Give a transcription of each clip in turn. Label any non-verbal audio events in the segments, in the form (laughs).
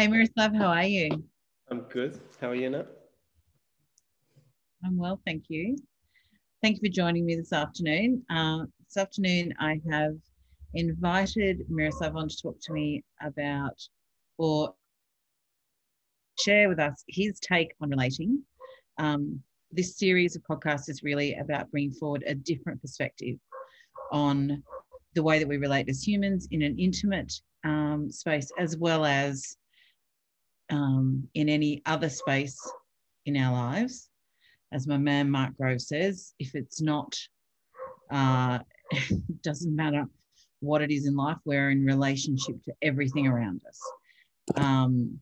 Hey, Miroslav, how are you? I'm good. How are you, Nat? I'm well, thank you. Thank you for joining me this afternoon. Uh, this afternoon, I have invited Miroslav on to talk to me about or share with us his take on relating. Um, this series of podcasts is really about bringing forward a different perspective on the way that we relate as humans in an intimate um, space as well as um, in any other space in our lives. As my man Mark Grove says, if it's not, uh, (laughs) it doesn't matter what it is in life, we're in relationship to everything around us. Um,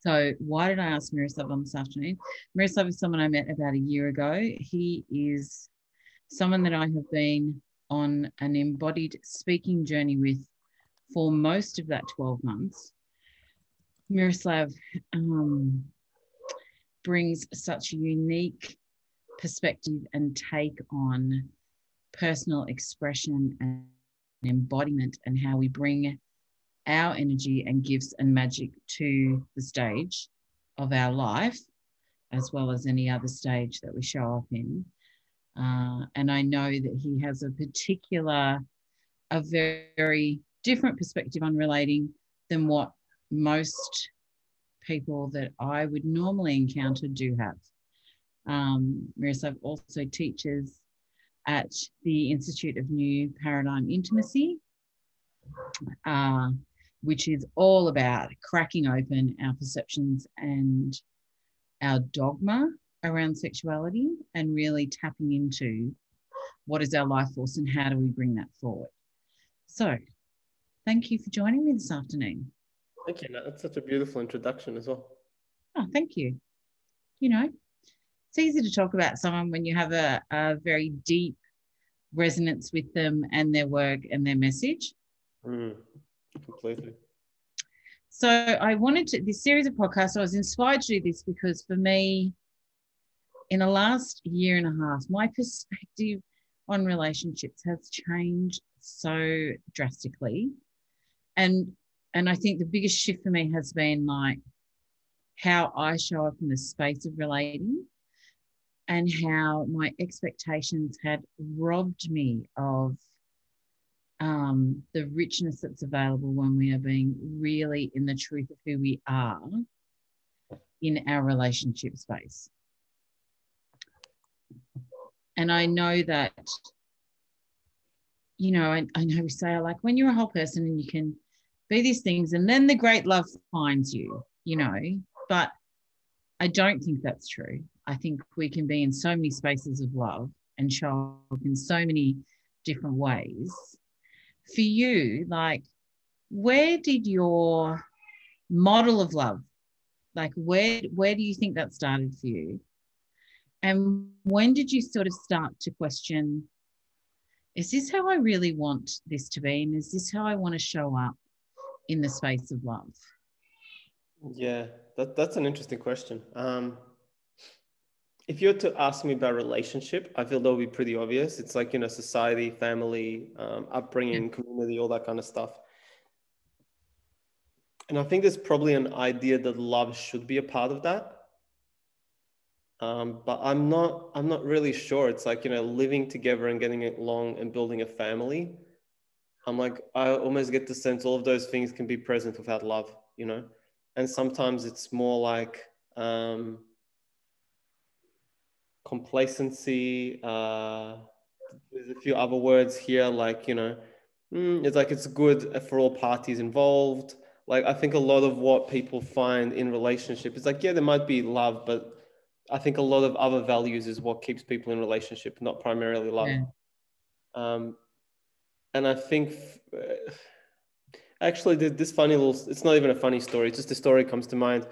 so why did I ask Miroslav on this afternoon? Miroslav is someone I met about a year ago. He is someone that I have been on an embodied speaking journey with for most of that 12 months. Miroslav um, brings such a unique perspective and take on personal expression and embodiment and how we bring our energy and gifts and magic to the stage of our life, as well as any other stage that we show up in. Uh, and I know that he has a particular, a very, very different perspective on relating than what most people that I would normally encounter do have. Um, Miroslav also teaches at the Institute of New Paradigm Intimacy, uh, which is all about cracking open our perceptions and our dogma around sexuality and really tapping into what is our life force and how do we bring that forward. So, thank you for joining me this afternoon. Thank you. That's such a beautiful introduction as well. Oh, thank you. You know, it's easy to talk about someone when you have a, a very deep resonance with them and their work and their message. Mm, completely. So I wanted to this series of podcasts. I was inspired to do this because for me, in the last year and a half, my perspective on relationships has changed so drastically. And and I think the biggest shift for me has been like how I show up in the space of relating and how my expectations had robbed me of um, the richness that's available when we are being really in the truth of who we are in our relationship space. And I know that, you know, I, I know we say like when you're a whole person and you can be these things and then the great love finds you, you know, but I don't think that's true. I think we can be in so many spaces of love and show up in so many different ways. For you, like, where did your model of love, like, where where do you think that started for you? And when did you sort of start to question, is this how I really want this to be? And is this how I want to show up in the space of love? Yeah, that, that's an interesting question. Um, if you were to ask me about relationship, I feel that would be pretty obvious. It's like, you know, society, family, um, upbringing, yeah. community, all that kind of stuff. And I think there's probably an idea that love should be a part of that. Um, but I'm not, I'm not really sure. It's like, you know, living together and getting along and building a family. I'm like, I almost get the sense all of those things can be present without love, you know? And sometimes it's more like, um, complacency. Uh, there's a few other words here, like you know, mm, it's like it's good for all parties involved. Like I think a lot of what people find in relationship is like, yeah, there might be love, but I think a lot of other values is what keeps people in relationship, not primarily love. Yeah. Um, and I think uh, actually this funny little, it's not even a funny story. It's just a story comes to mind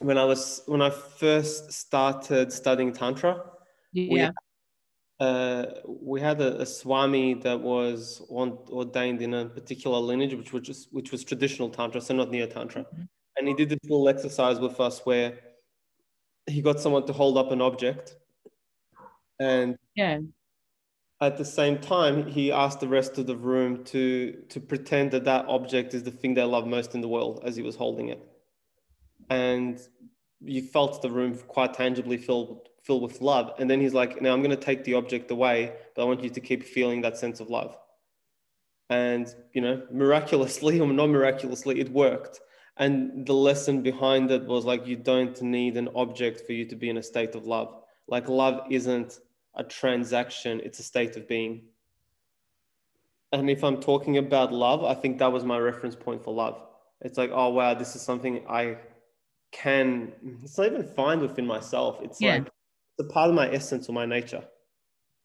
when I was when I first started studying tantra, yeah. we, uh, we had a, a, swami that was ordained in a particular lineage, which was just, which was traditional tantra, so not neo tantra, mm-hmm. and he did this little exercise with us where he got someone to hold up an object, and yeah, at the same time, he asked the rest of the room to to pretend that that object is the thing they love most in the world as he was holding it, and you felt the room quite tangibly filled filled with love. And then he's like, "Now I'm going to take the object away, but I want you to keep feeling that sense of love." And you know, miraculously (laughs) or not miraculously, it worked. And the lesson behind it was like, you don't need an object for you to be in a state of love. Like love isn't a transaction, it's a state of being. And if I'm talking about love, I think that was my reference point for love. It's like, oh, wow, this is something I can, it's not even find within myself. It's yeah. like, it's a part of my essence or my nature.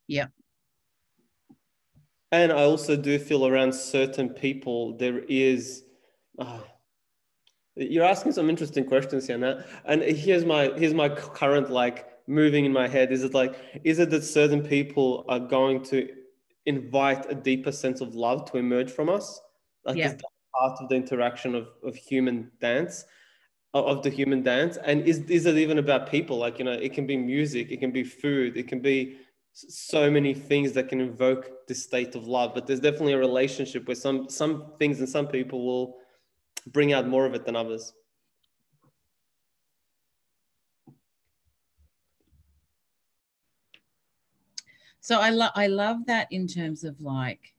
Yeah. And I also do feel around certain people, there is, uh, you're asking some interesting questions here. And here's my, here's my current like moving in my head is it like is it that certain people are going to invite a deeper sense of love to emerge from us? Like yeah. is that part of the interaction of, of human dance of the human dance? And is, is it even about people? Like you know it can be music it can be food it can be so many things that can invoke this state of love. But there's definitely a relationship where some some things and some people will bring out more of it than others So I love I love that in terms of like,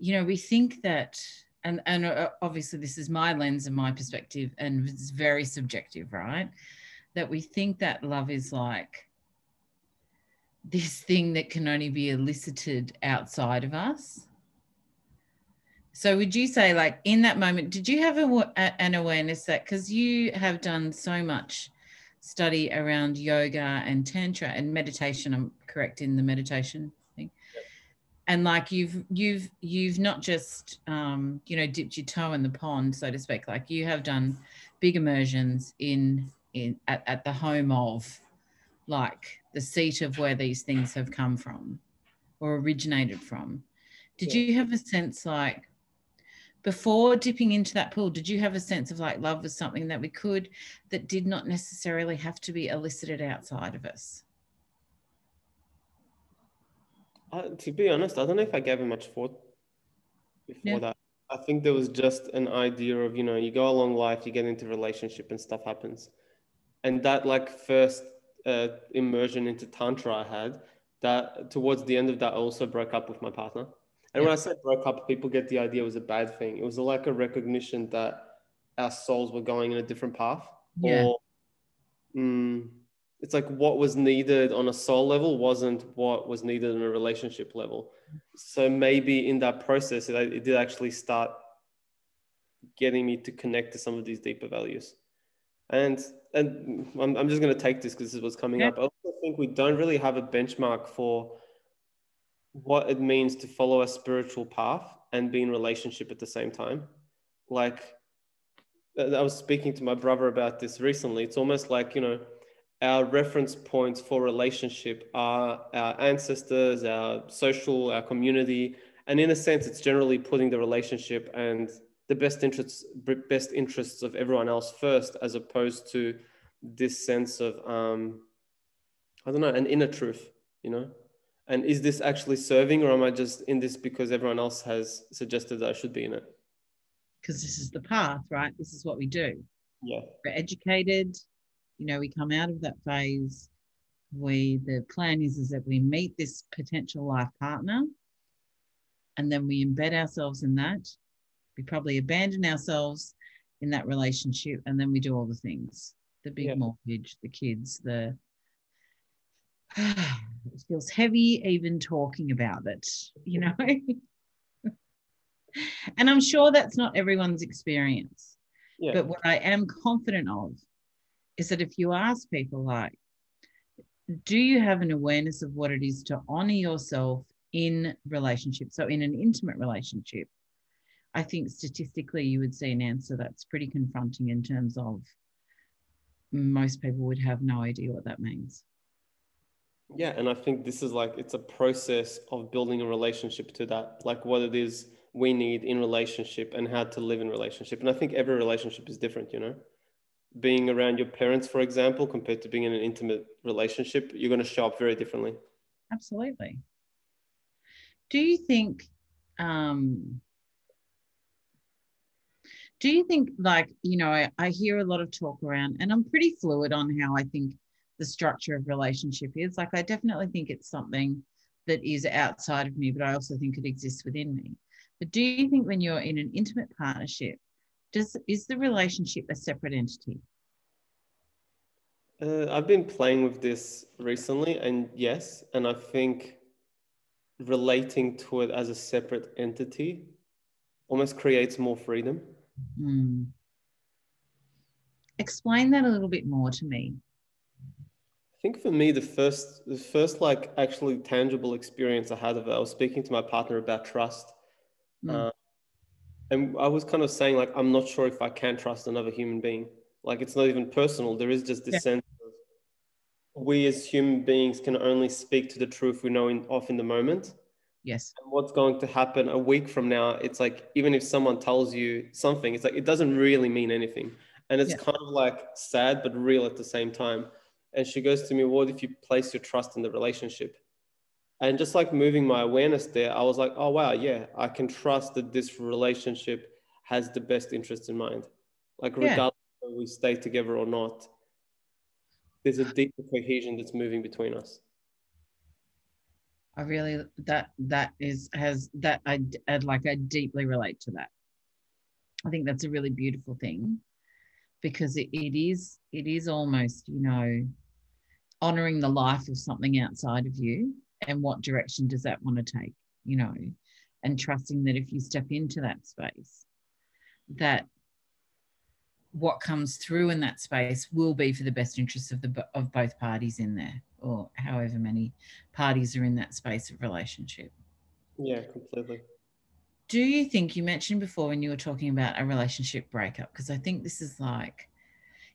you know, we think that, and and uh, obviously this is my lens and my perspective, and it's very subjective, right? That we think that love is like this thing that can only be elicited outside of us. So would you say like in that moment, did you have a, an awareness that because you have done so much study around yoga and tantra and meditation i'm correct in the meditation thing yep. and like you've you've you've not just um, you know dipped your toe in the pond so to speak like you have done big immersions in in at, at the home of like the seat of where these things have come from or originated from did yeah. you have a sense like before dipping into that pool did you have a sense of like love was something that we could that did not necessarily have to be elicited outside of us? Uh, to be honest i don't know if i gave it much thought before that. I think there was just an idea of you know you go along life you get into relationship and stuff happens. And that like first uh, immersion into tantra i had that towards the end of that i also broke up with my partner and yeah. when I say broke up, people get the idea it was a bad thing. It was like a recognition that our souls were going in a different path. Yeah. Or mm, it's like what was needed on a soul level wasn't what was needed on a relationship level. So maybe in that process, it, it did actually start getting me to connect to some of these deeper values. And and I'm, I'm just going to take this because this is what's coming yeah. up. I also think we don't really have a benchmark for what it means to follow a spiritual path and be in relationship at the same time. Like I was speaking to my brother about this recently. It's almost like, you know, our reference points for relationship are our ancestors, our social, our community. And in a sense, it's generally putting the relationship and the best interests, best interests of everyone else first, as opposed to this sense of, um, I don't know, an inner truth, you know? And is this actually serving or am i just in this because everyone else has suggested that i should be in it? Because this is the path right? This is what we do. Yeah. We're educated. You know we come out of that phase. We the plan is is that we meet this potential life partner and then we embed ourselves in that. We probably abandon ourselves in that relationship and then we do all the things. The big yeah. mortgage the kids the (sighs) it feels heavy even talking about it, you know? (laughs) and I'm sure that's not everyone's experience. Yeah. But what I am confident of is that if you ask people, like, do you have an awareness of what it is to honor yourself in relationship? So, in an intimate relationship, I think statistically you would see an answer that's pretty confronting in terms of most people would have no idea what that means yeah and i think this is like it's a process of building a relationship to that like what it is we need in relationship and how to live in relationship. And i think every relationship is different you know? Being around your parents for example compared to being in an intimate relationship you're going to show up very differently. Absolutely. Do you think um do you think like you know I, I hear a lot of talk around and i'm pretty fluid on how i think the structure of relationship is like i definitely think it's something that is outside of me but i also think it exists within me but do you think when you're in an intimate partnership does is the relationship a separate entity uh, i've been playing with this recently and yes and i think relating to it as a separate entity almost creates more freedom Mm. Explain that a little bit more to me. I think for me, the first, the first like actually tangible experience I had of it, I was speaking to my partner about trust. Mm. Uh, and I was kind of saying, like, I'm not sure if I can trust another human being. Like, it's not even personal. There is just this yeah. sense of we as human beings can only speak to the truth we know in, off in the moment. Yes. And what's going to happen a week from now? It's like even if someone tells you something, it's like it doesn't really mean anything. And it's yeah. kind of like sad but real at the same time. And she goes to me, What if you place your trust in the relationship? And just like moving my awareness there, I was like, Oh wow, yeah, I can trust that this relationship has the best interest in mind. Like regardless yeah. whether we stay together or not, there's a deeper cohesion that's moving between us. I really that that is has that I I'd like I deeply relate to that. I think that's a really beautiful thing because it, it is it is almost you know honoring the life of something outside of you and what direction does that want to take you know and trusting that if you step into that space that what comes through in that space will be for the best interests of the of both parties in there or however many parties are in that space of relationship. Yeah, completely. Do you think you mentioned before when you were talking about a relationship breakup? Because I think this is like,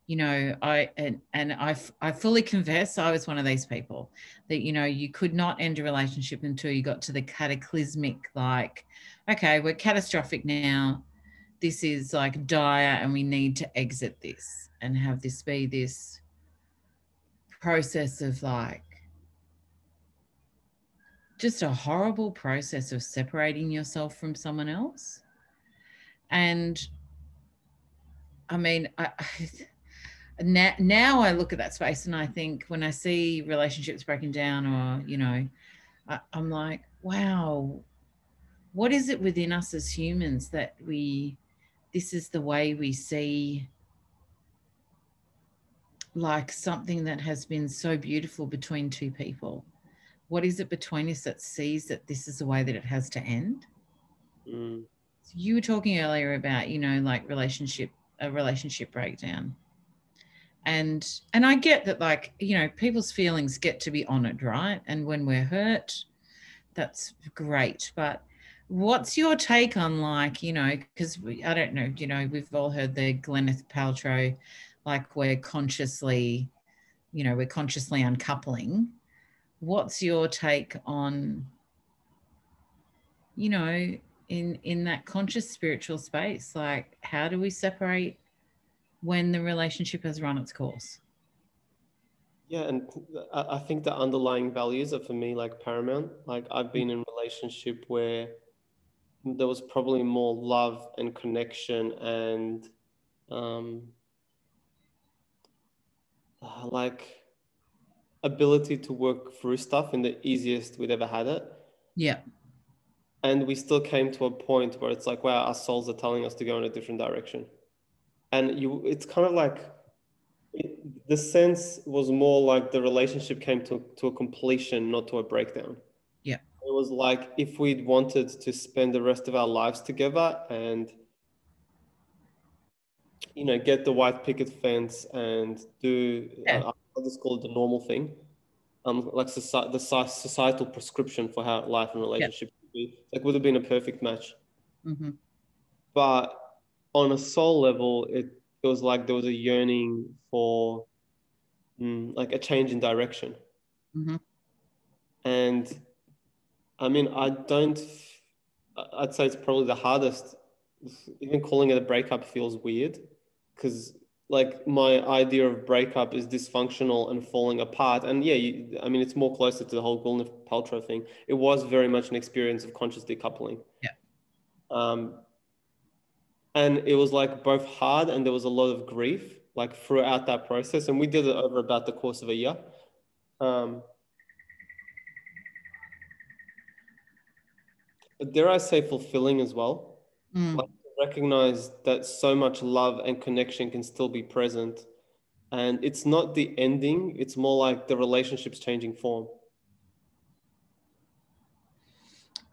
you know, I and and I I fully confess I was one of these people that you know you could not end a relationship until you got to the cataclysmic like, okay, we're catastrophic now. This is like dire, and we need to exit this and have this be this process of like just a horrible process of separating yourself from someone else. And I mean, I, now, now I look at that space and I think when I see relationships breaking down, or, you know, I, I'm like, wow, what is it within us as humans that we, this is the way we see like something that has been so beautiful between two people? What is it between us that sees that this is the way that it has to end? Mm. So you were talking earlier about, you know, like relationship, a relationship breakdown. And and I get that like, you know, people's feelings get to be honored, right? And when we're hurt, that's great. But what's your take on like, you know, because I don't know, you know, we've all heard the Gwyneth Paltrow like we're consciously, you know, we're consciously uncoupling. What's your take on, you know, in in that conscious spiritual space? Like, how do we separate when the relationship has run its course? Yeah, and I think the underlying values are for me like paramount. Like I've been in relationship where there was probably more love and connection and um, uh, like ability to work through stuff in the easiest we'd ever had it. Yeah. And we still came to a point where it's like, wow, our souls are telling us to go in a different direction. And you, it's kind of like it, the sense was more like the relationship came to, to a completion, not to a breakdown. Yeah. It was like if we'd wanted to spend the rest of our lives together and you know, get the white picket fence and do, yeah. uh, I'll just call it the normal thing. Um, like society, the societal prescription for how life and relationship yeah. would be. Like, would have been a perfect match. Mm-hmm. But on a soul level, it, it was like there was a yearning for mm, like a change in direction. Mm-hmm. And I mean, I don't, I'd say it's probably the hardest even calling it a breakup feels weird because like my idea of breakup is dysfunctional and falling apart. And yeah, you, I mean, it's more closer to the whole Gwyneth Paltrow thing. It was very much an experience of conscious decoupling. Yeah. Um, and it was like both hard and there was a lot of grief like throughout that process. And we did it over about the course of a year. Um, but dare I say fulfilling as well. Mm. Like recognize that so much love and connection can still be present. And it's not the ending, it's more like the relationship's changing form.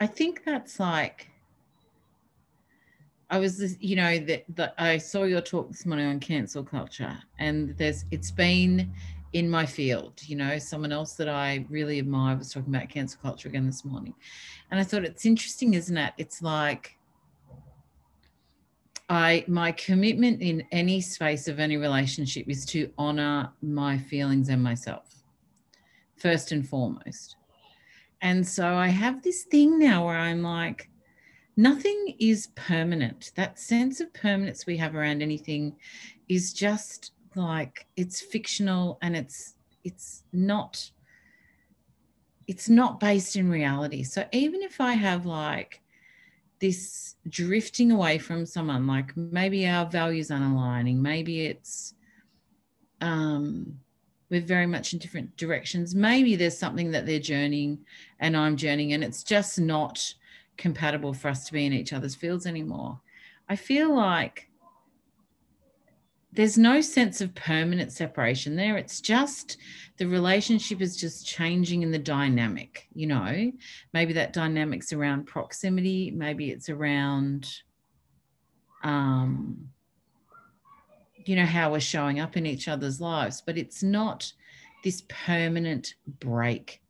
I think that's like I was, you know, that, I saw your talk this morning on cancel culture, and there's it's been in my field. You know, someone else that I really admire was talking about cancel culture again this morning, and I thought it's interesting, isn't it? It's like I my commitment in any space of any relationship is to honor my feelings and myself first and foremost. And so I have this thing now where I'm like nothing is permanent. That sense of permanence we have around anything is just like it's fictional and it's it's not it's not based in reality. So even if I have like this drifting away from someone, like maybe our values unaligning, maybe it's um we're very much in different directions. Maybe there's something that they're journeying and I'm journeying, and it's just not compatible for us to be in each other's fields anymore. I feel like there's no sense of permanent separation there. It's just the relationship is just changing in the dynamic, you know. Maybe that dynamic's around proximity, maybe it's around um you know how we're showing up in each other's lives, but it's not this permanent break.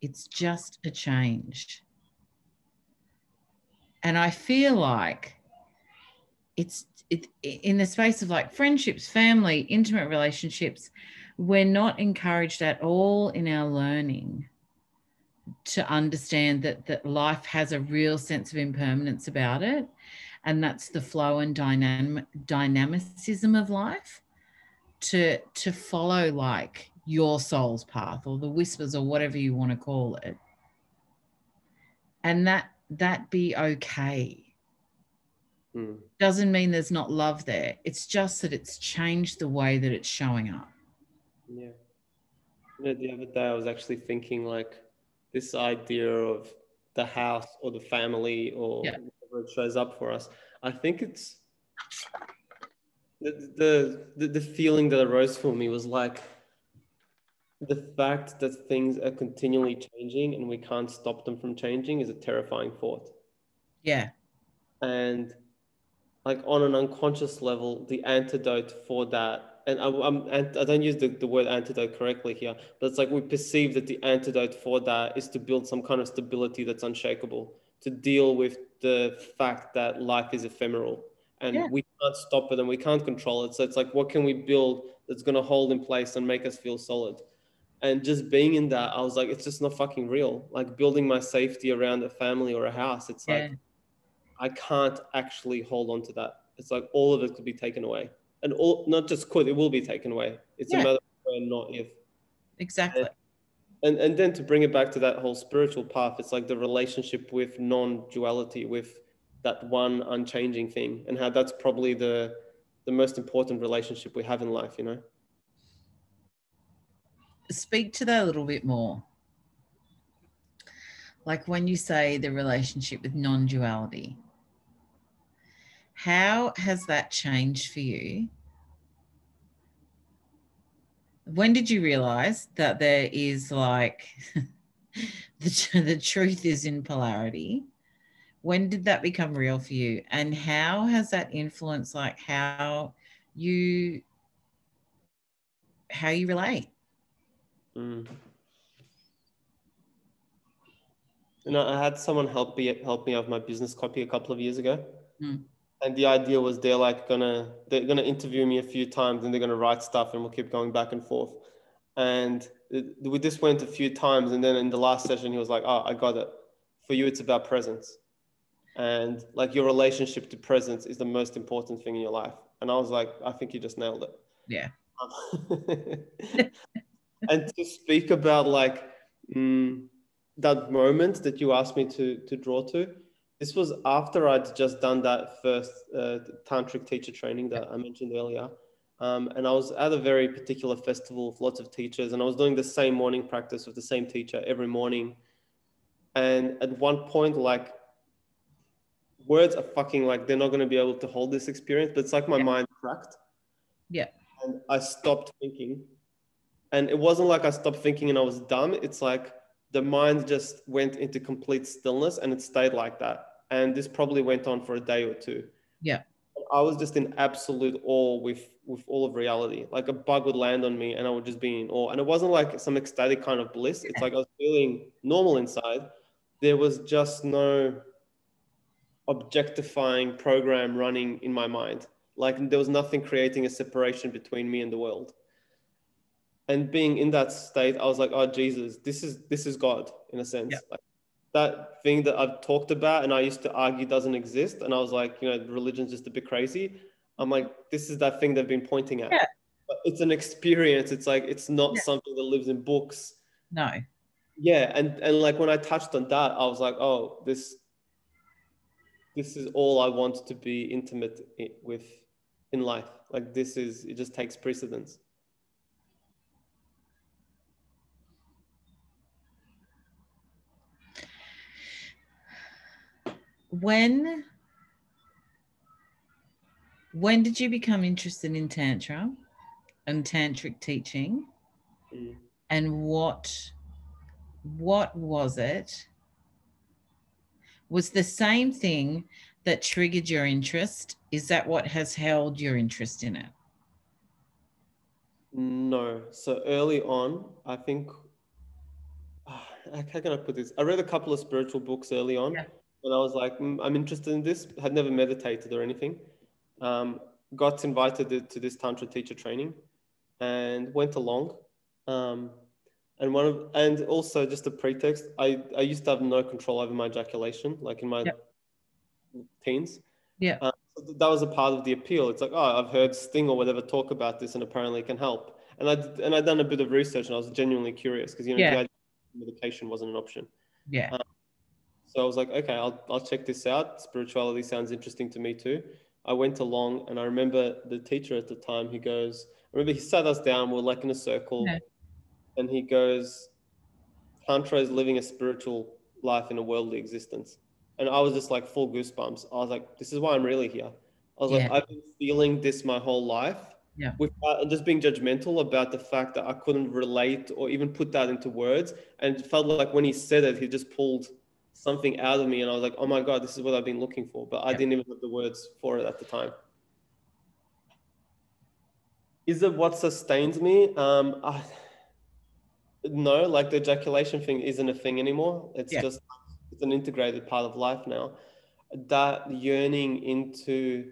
It's just a change. And I feel like it's it, in the space of like friendships, family, intimate relationships, we're not encouraged at all in our learning to understand that that life has a real sense of impermanence about it. And that's the flow and dynamic dynamicism of life to to follow like your soul's path or the whispers or whatever you want to call it. And that that be okay. Mm. Doesn't mean there's not love there. It's just that it's changed the way that it's showing up. Yeah. You know, the other day I was actually thinking like this idea of the house or the family or yeah. whatever it shows up for us. I think it's the, the the feeling that arose for me was like the fact that things are continually changing and we can't stop them from changing is a terrifying thought. Yeah. And like on an unconscious level, the antidote for that, and I, I'm, I don't use the, the word antidote correctly here, but it's like we perceive that the antidote for that is to build some kind of stability that's unshakable, to deal with the fact that life is ephemeral and yeah. we can't stop it and we can't control it. So it's like, what can we build that's going to hold in place and make us feel solid? And just being in that i was like it's just not fucking real. Like building my safety around a family or a house it's yeah. like i can't actually hold on to that. It's like all of it could be taken away. And all not just could it will be taken away. It's yeah. a matter of when not if. Exactly. And, and and then to bring it back to that whole spiritual path it's like the relationship with non-duality with that one unchanging thing and how that's probably the the most important relationship we have in life you know speak to that a little bit more. Like when you say the relationship with non duality, how has that changed for you? When did you realize that there is like (laughs) the, the truth is in polarity? When did that become real for you? And how has that influenced like how you how you relate? Mm. You know, I had someone help me help me out my business copy a couple of years ago, mm. and the idea was they're like gonna they're gonna interview me a few times and they're gonna write stuff and we'll keep going back and forth. And we just went a few times, and then in the last session, he was like, "Oh, I got it. For you, it's about presence, and like your relationship to presence is the most important thing in your life." And I was like, I think you just nailed it. Yeah. (laughs) and to speak about like mm, that moment that you asked me to to draw to, this was after I'd just done that first uh, tantric teacher training that I mentioned earlier. Um, and I was at a very particular festival with lots of teachers, and I was doing the same morning practice with the same teacher every morning. And at one point, like words are fucking like they're not going to be able to hold this experience, but it's like my yeah. mind cracked. Yeah. And I stopped thinking. And it wasn't like I stopped thinking and I was dumb. It's like the mind just went into complete stillness and it stayed like that. And this probably went on for a day or two. Yeah. I was just in absolute awe with with all of reality. Like a bug would land on me and I would just be in awe. And it wasn't like some ecstatic kind of bliss. It's like I was feeling normal inside. There was just no objectifying program running in my mind. Like there was nothing creating a separation between me and the world. And being in that state, I was like, oh Jesus, this is this is God in a sense. Yeah. Like, that thing that I've talked about and I used to argue doesn't exist. And I was like, you know, religion's just a bit crazy. I'm like, this is that thing they've been pointing at. Yeah. But it's an experience. It's like it's not yeah. something that lives in books. No. Yeah. And and like when I touched on that, I was like, oh, this this is all I want to be intimate with in life. Like this is it just takes precedence. When when did you become interested in tantra and tantric teaching? Mm. And what what was it? Was the same thing that triggered your interest? Is that what has held your interest in it? No. So early on, I think how can I put this? I read a couple of spiritual books early on. Yeah and I was like, mm, I'm interested in this. Had never meditated or anything. Um, got invited to this tantra teacher training, and went along. Um, and one of and also just a pretext. I I used to have no control over my ejaculation, like in my yep. teens. Yeah. Um, so that was a part of the appeal. It's like, oh, I've heard Sting or whatever talk about this, and apparently it can help. And I and I'd done a bit of research, and I was genuinely curious because you know yeah. medication wasn't an option. Yeah. Um, so I was like, okay, I'll, I'll check this out. Spirituality sounds interesting to me too. I went along and I remember the teacher at the time, he goes, I remember he sat us down, we are like in a circle, okay. and he goes, Tantra is living a spiritual life in a worldly existence. And I was just like full goosebumps. I was like, this is why I'm really here. I was yeah. like, I've been feeling this my whole life. Yeah. Without just being judgmental about the fact that I couldn't relate or even put that into words. And it felt like when he said it, he just pulled something out of me and I was like, oh my God, this is what I've been looking for. But I didn't even have the words for it at the time. Is it what sustains me? Um, I, no, like the ejaculation thing isn't a thing anymore. It's yeah. just, it's an integrated part of life now. That yearning into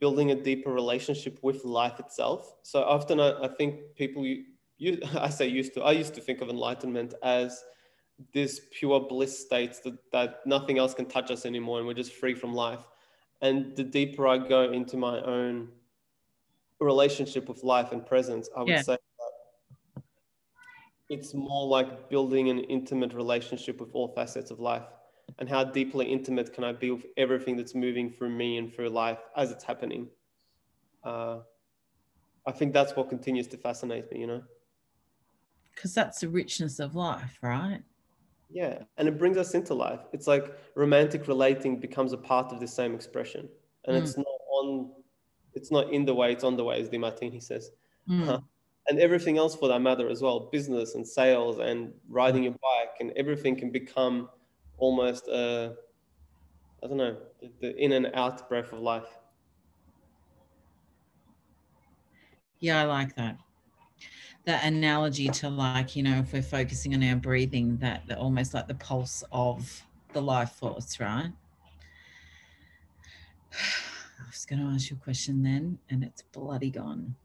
building a deeper relationship with life itself. So often I, I think people, you, you, (laughs) I say used to, I used to think of enlightenment as this pure bliss states that, that nothing else can touch us anymore and we're just free from life. And the deeper I go into my own relationship with life and presence, I would yeah. say that it's more like building an intimate relationship with all facets of life. And how deeply intimate can I be with everything that's moving through me and through life as it's happening? Uh, I think that's what continues to fascinate me, you know? Because that's the richness of life, right? Yeah, and it brings us into life. It's like romantic relating becomes a part of the same expression, and mm. it's not on, it's not in the way, it's on the way, as Demartini says. Mm. Uh, and everything else for that matter as well, business and sales and riding your bike and everything can become almost a, I don't know, the, the in and out breath of life. Yeah, I like that that analogy to like you know if we're focusing on our breathing that almost like the pulse of the life force right? (sighs) I was going to ask you a question then and it's bloody gone.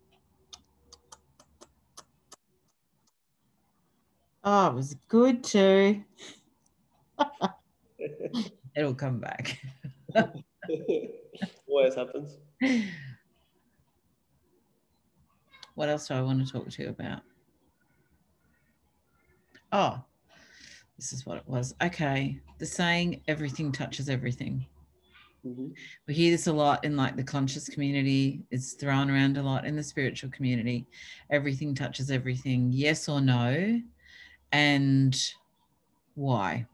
Oh it was good too. (laughs) It'll come back. (laughs) Always happens (laughs) what else do I want to talk to you about? Oh, this is what it was. Okay. The saying, everything touches everything. Mm-hmm. We hear this a lot in like the conscious community. It's thrown around a lot in the spiritual community. Everything touches everything. Yes or no? And why?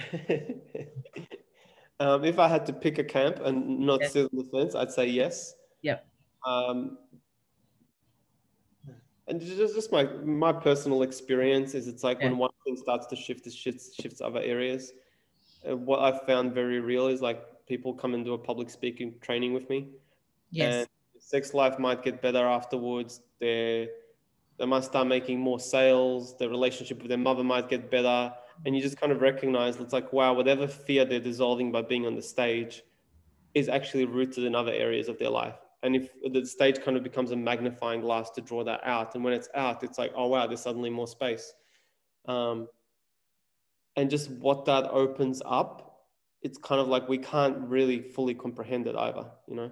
(laughs) um, if I had to pick a camp and not yes. sit on the fence, I'd say yes. Yep. Um, and just, just my my personal experience is it's like yeah. when one thing starts to shift, it shifts shifts other areas. Uh, what I've found very real is like people come and do a public speaking training with me. Yes. And sex life might get better afterwards. They they might start making more sales. Their relationship with their mother might get better, and you just kind of recognize it's like wow, whatever fear they're dissolving by being on the stage is actually rooted in other areas of their life and if the stage kind of becomes a magnifying glass to draw that out and when it's out it's like oh wow there's suddenly more space. Um, and just what that opens up it's kind of like we can't really fully comprehend it either you know?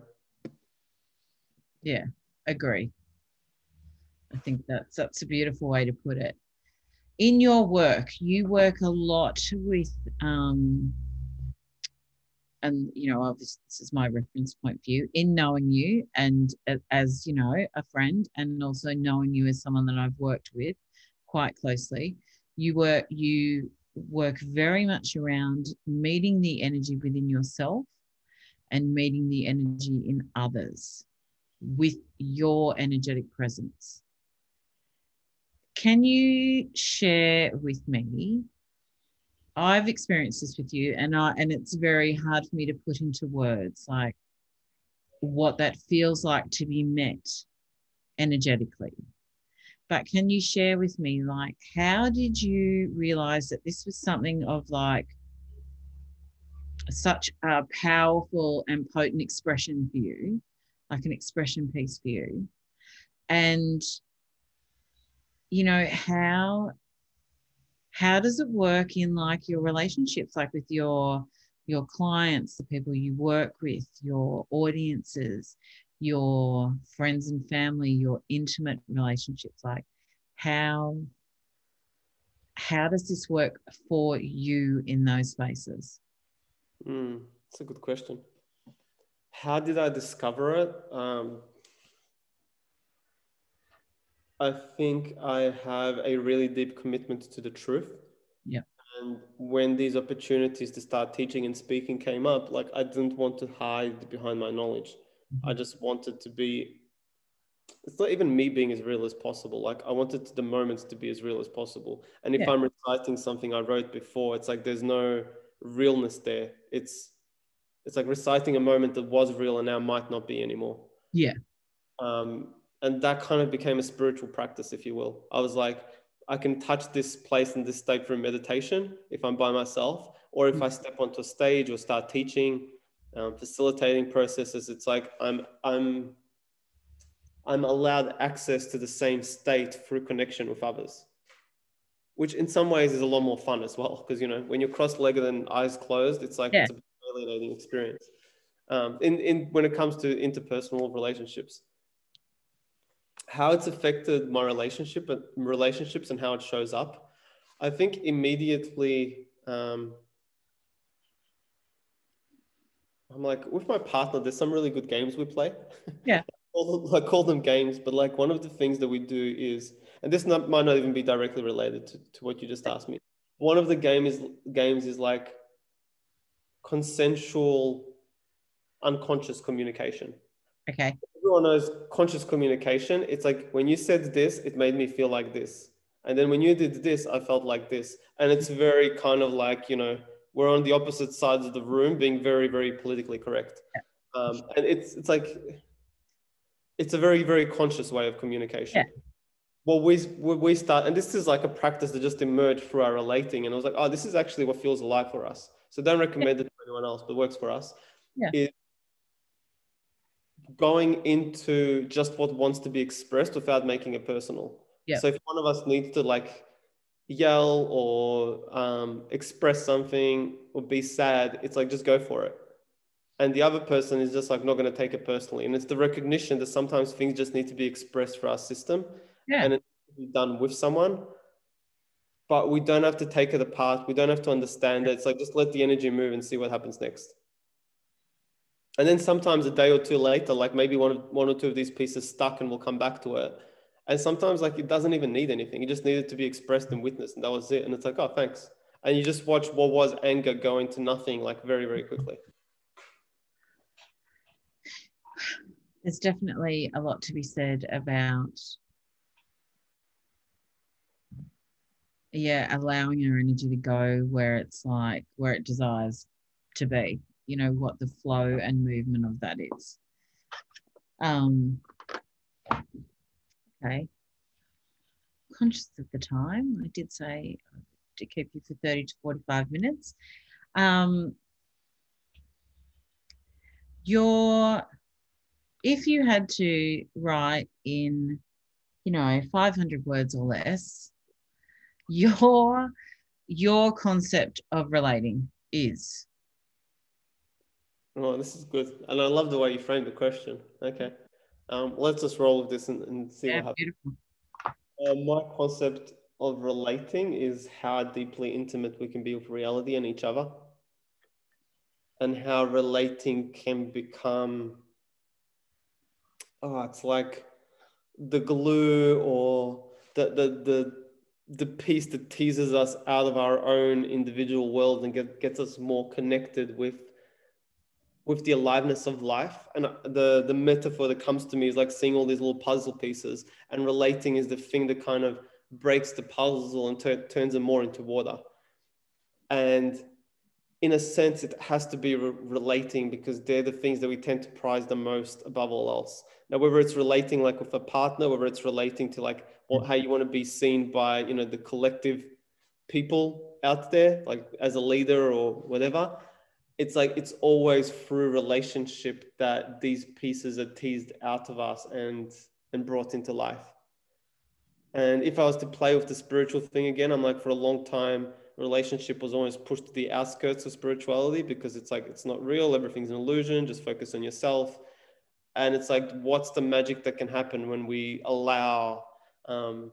Yeah agree. I think that's that's a beautiful way to put it. In your work you work a lot with um, and you know obviously this is my reference point view in knowing you and as you know a friend and also knowing you as someone that i've worked with quite closely you work you work very much around meeting the energy within yourself and meeting the energy in others with your energetic presence. Can you share with me I've experienced this with you, and I and it's very hard for me to put into words like what that feels like to be met energetically. But can you share with me, like, how did you realize that this was something of like such a powerful and potent expression for you, like an expression piece for you? And, you know, how how does it work in like your relationships like with your your clients the people you work with your audiences your friends and family your intimate relationships? Like how how does this work for you in those spaces? Mm, that's a good question. How did i discover it? Um, I think I have a really deep commitment to the truth. Yeah. And when these opportunities to start teaching and speaking came up, like I didn't want to hide behind my knowledge. Mm-hmm. I just wanted to be it's not even me being as real as possible. Like I wanted the moments to be as real as possible. And if yeah. I'm reciting something I wrote before, it's like there's no realness there. It's it's like reciting a moment that was real and now might not be anymore. Yeah. Um, and that kind of became a spiritual practice if you will i was like i can touch this place and this state through meditation if i'm by myself or if i mm-hmm. step onto a stage or start teaching um, facilitating processes it's like i'm i'm i'm allowed access to the same state through connection with others which in some ways is a lot more fun as well because you know when you're cross-legged and eyes closed it's like yeah. it's a validating experience um, in, in when it comes to interpersonal relationships how it's affected my relationship and relationships and how it shows up. I think immediately um, I'm like with my partner. There's some really good games we play. (laughs) Yeah. I call them games, but like one of the things that we do is, and this not, might not even be directly related to, to what you just asked me. One of the game is games is like consensual, unconscious communication. Okay everyone knows conscious communication. It's like when you said this, it made me feel like this. And then when you did this, I felt like this. And it's very kind of like, you know, we're on the opposite sides of the room being very, very politically correct. Um, and it's, it's like, it's a very, very conscious way of communication. Yeah. Well, we, we start, and this is like a practice that just emerged through our relating. And I was like, oh, this is actually what feels alive for us. So don't recommend yeah. it to anyone else, but works for us. Yeah. Is going into just what wants to be expressed without making it personal. Yeah. So if one of us needs to like yell or um, express something or be sad, it's like just go for it. and the other person is just like not going to take it personally and it's the recognition that sometimes things just need to be expressed for our system yeah. and it be done with someone but we don't have to take it apart we don't have to understand it it's like just let the energy move and see what happens next and then sometimes a day or two later like maybe one, of, one or two of these pieces stuck and we'll come back to it. And sometimes like it doesn't even need anything. It just needed to be expressed and witnessed and that was it. And it's like oh thanks. And you just watch what was anger go into nothing like very very quickly. There's definitely a lot to be said about yeah allowing your energy to go where it's like where it desires to be you know what the flow and movement of that is. Um okay. Conscious of the time i did say to keep you for 30 to 45 minutes. Um your if you had to write in, you know, 500 words or less, your your concept of relating is oh this is good. And i love the way you framed the question. Okay. Um, let's just roll with this and, and see yeah, what happens. Uh, my concept of relating is how deeply intimate we can be with reality and each other and how relating can become oh, it's like the glue or the, the, the, the piece that teases us out of our own individual world and get, gets us more connected with with the aliveness of life and uh, the the metaphor that comes to me is like seeing all these little puzzle pieces and relating is the thing that kind of breaks the puzzle and turns them more into water and in a sense, it has to be re- relating because they're the things that we tend to prize the most above all else. Now, whether it's relating like with a partner, whether it's relating to like what, how you want to be seen by, you know, the collective people out there, like as a leader or whatever, it's like it's always through relationship that these pieces are teased out of us and and brought into life. And if I was to play with the spiritual thing again, I'm like for a long time relationship was always pushed to the outskirts of spirituality because it's like it's not real everything's an illusion just focus on yourself and it's like what's the magic that can happen when we allow um,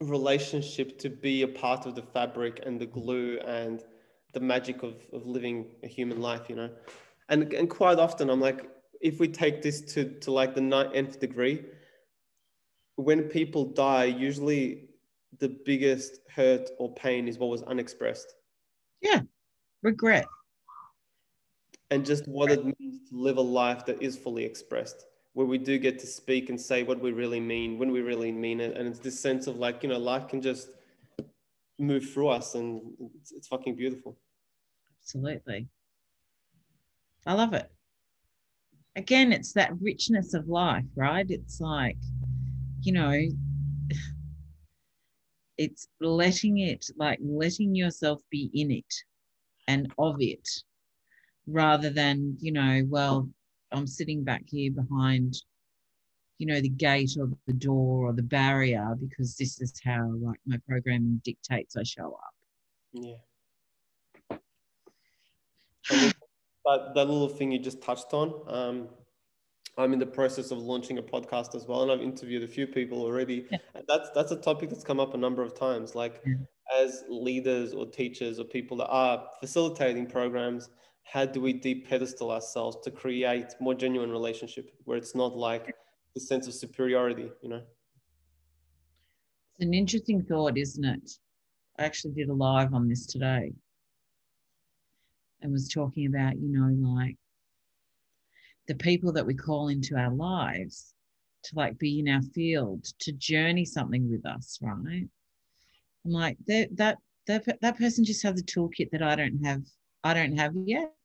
relationship to be a part of the fabric and the glue and the magic of, of living a human life you know and and quite often i'm like if we take this to to like the nth degree when people die usually the biggest hurt or pain is what was unexpressed. Yeah, regret. And just what it means to live a life that is fully expressed, where we do get to speak and say what we really mean when we really mean it. And it's this sense of like, you know, life can just move through us and it's, it's fucking beautiful. Absolutely. I love it. Again, it's that richness of life, right? It's like, you know, (sighs) it's letting it like letting yourself be in it and of it rather than you know well i'm sitting back here behind you know the gate or the door or the barrier because this is how like my programming dictates i show up yeah but that little thing you just touched on um, I'm in the process of launching a podcast as well, and I've interviewed a few people already. Yeah. And that's that's a topic that's come up a number of times. Like yeah. as leaders or teachers or people that are facilitating programs, how do we de-pedestal ourselves to create more genuine relationship where it's not like the sense of superiority, you know? It's an interesting thought, isn't it? I actually did a live on this today and was talking about, you know, like the people that we call into our lives to like be in our field to journey something with us right i'm like that that that, that person just has a toolkit that i don't have i don't have yet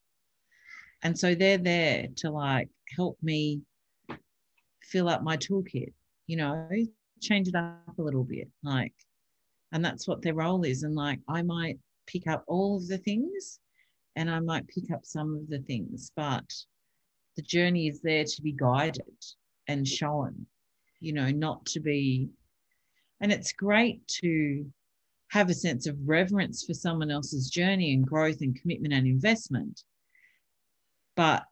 and so they're there to like help me fill up my toolkit you know change it up a little bit like and that's what their role is and like i might pick up all of the things and i might pick up some of the things but the journey is there to be guided and shown, you know, not to be. And it's great to have a sense of reverence for someone else's journey and growth and commitment and investment. But,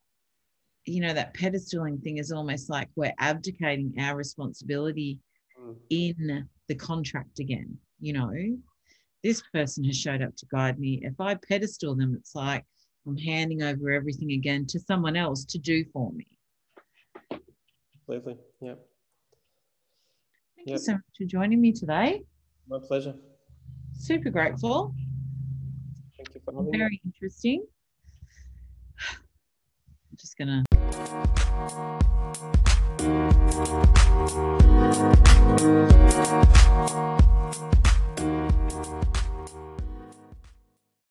you know, that pedestaling thing is almost like we're abdicating our responsibility mm. in the contract again. You know, this person has showed up to guide me. If I pedestal them, it's like I'm handing over everything again to someone else to do for me. Lovely. Yeah. Thank yep. you so much for joining me today. My pleasure. Super grateful. Thank you for having Very me. interesting. Just gonna.